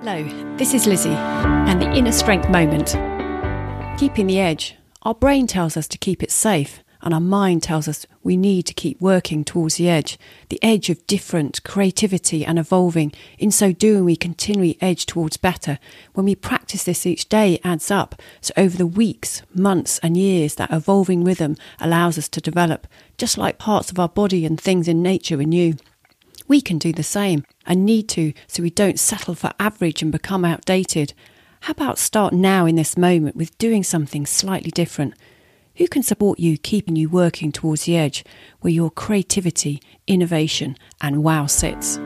Hello, this is Lizzie and the Inner Strength Moment. Keeping the edge. Our brain tells us to keep it safe, and our mind tells us we need to keep working towards the edge, the edge of different, creativity, and evolving. In so doing, we continually edge towards better. When we practice this each day, adds up. So, over the weeks, months, and years, that evolving rhythm allows us to develop, just like parts of our body and things in nature renew. We can do the same and need to so we don't settle for average and become outdated. How about start now in this moment with doing something slightly different? Who can support you keeping you working towards the edge where your creativity, innovation, and wow sits?